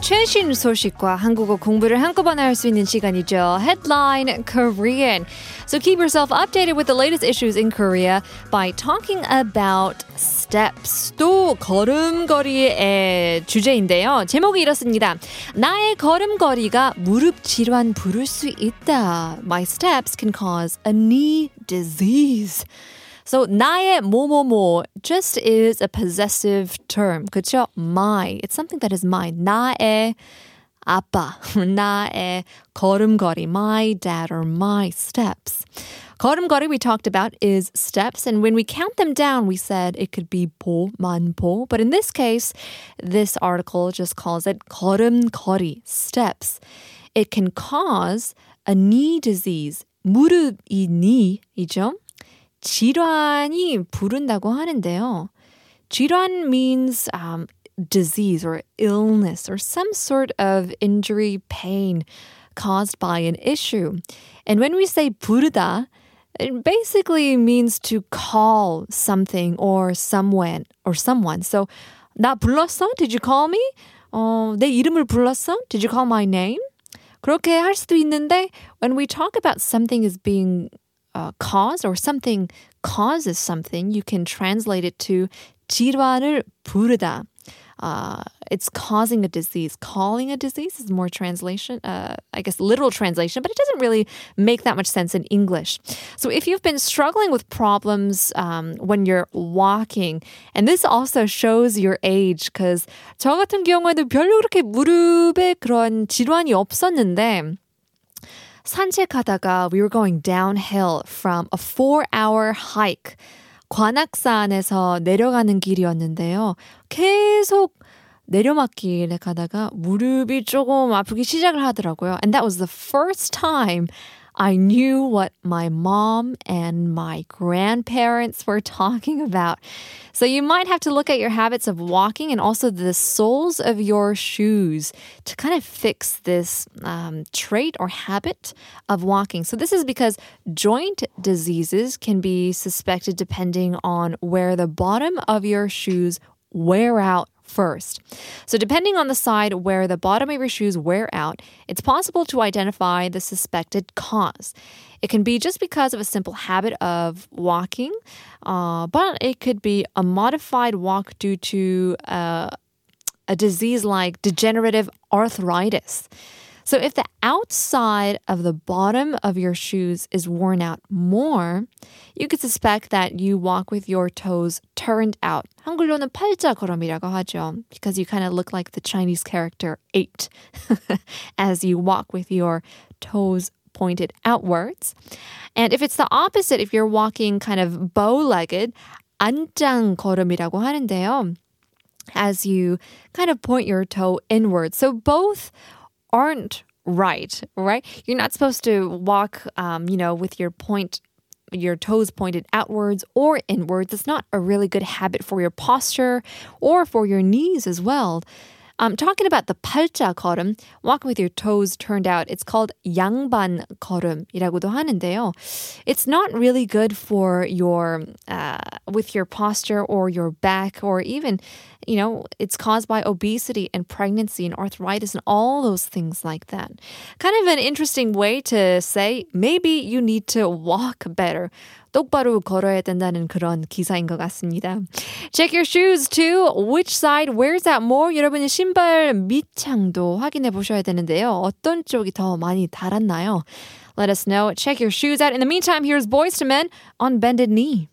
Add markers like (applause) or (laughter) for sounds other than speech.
최신 소식과 한국어 공부를 한꺼번에 할 수 있는 시간이죠. Headline Korean. So keep yourself updated with the latest issues in Korea by talking about steps. 또 걸음걸이의 주제인데요. 제목이 이렇습니다. 나의 걸음걸이가 무릎 질환 부를 수 있다. My steps can cause a knee disease. So 나의 뭐뭐뭐 just is a possessive term. 그렇죠? My. It's something that is mine. 나의 아빠, (laughs) 나의 걸음걸이, my dad or my steps. 걸음걸이 we talked about is steps, and when we count them down, we said it could be 보, 만보. But in this case, this article just calls it 걸음걸이, steps. It can cause a knee disease. 무릎이 knee이죠. 질환이 부른다고 하는데요. 질환 means um, disease or illness or some sort of injury, pain caused by an issue. And when we say 부르다, it basically means to call something or someone or someone. So 나 불렀어? Did you call me? 어, 내 이름을 불렀어? Did you call my name? 그렇게 할 수도 있는데 when we talk about something as being uh, cause or something causes something, you can translate it to 질환을 부르다. Uh, it's causing a disease. Calling a disease is more translation, uh, I guess, literal translation, but it doesn't really make that much sense in English. So if you've been struggling with problems um, when you're walking, and this also shows your age, because 저 같은 경우에도 별로 그렇게 무릎에 그런 질환이 없었는데, 산책하다가 we were going downhill from a four hour hike. 관악산에서 내려가는 길이었는데요. 계속 내려막길에 가다가 무릎이 조금 아프기 시작을 하더라고요. And that was the first time I knew what my mom and my grandparents were (laughs) talking about. So you might have to look at your habits of walking and also the soles of your shoes to kind of fix this um, trait or habit of walking. So this is because joint diseases can be suspected depending on where the bottom of your shoes wear out first. So, depending on the side where the bottom of your shoes wear out, it's possible to identify the suspected cause. It can be just because of a simple habit of walking, uh, but it could be a modified walk due to uh, a disease like degenerative arthritis. So, if the outside of the bottom of your shoes is worn out more, you could suspect that you walk with your toes turned out. 한글로는 팔자 걸음이라고 하죠. Because you kind of look like the Chinese character 8 (laughs) as you walk with your toes pointed outwards. And if it's the opposite, if you're walking kind of bow-legged, 안짱 걸음이라고 하는데요. As you kind of point your toe inward. So both aren't right, right? You're not supposed to walk, um, you know, with your point your toes pointed outwards or inwards. It's not a really good habit for your posture or for your knees as well. Um, talking about the 팔자 걸음, walk with your toes turned out. It's called 양반 걸음이라고도 하는데요. It's not really good for your uh, with your posture or your back or even you know, it's caused by obesity and pregnancy and arthritis and all those things like that. Kind of an interesting way to say maybe you need to walk better. 똑바로 걸어야 된다는 그런 기사인 것 같습니다. Check your shoes too. Which side wears out more? 여러분의 신 발 밑창도 확인해 보셔야 되는데요. 어떤 쪽이 더 많이 닳았나요? Let us know. Check your shoes out. In the meantime, here's Boys to Men on Bended Knee.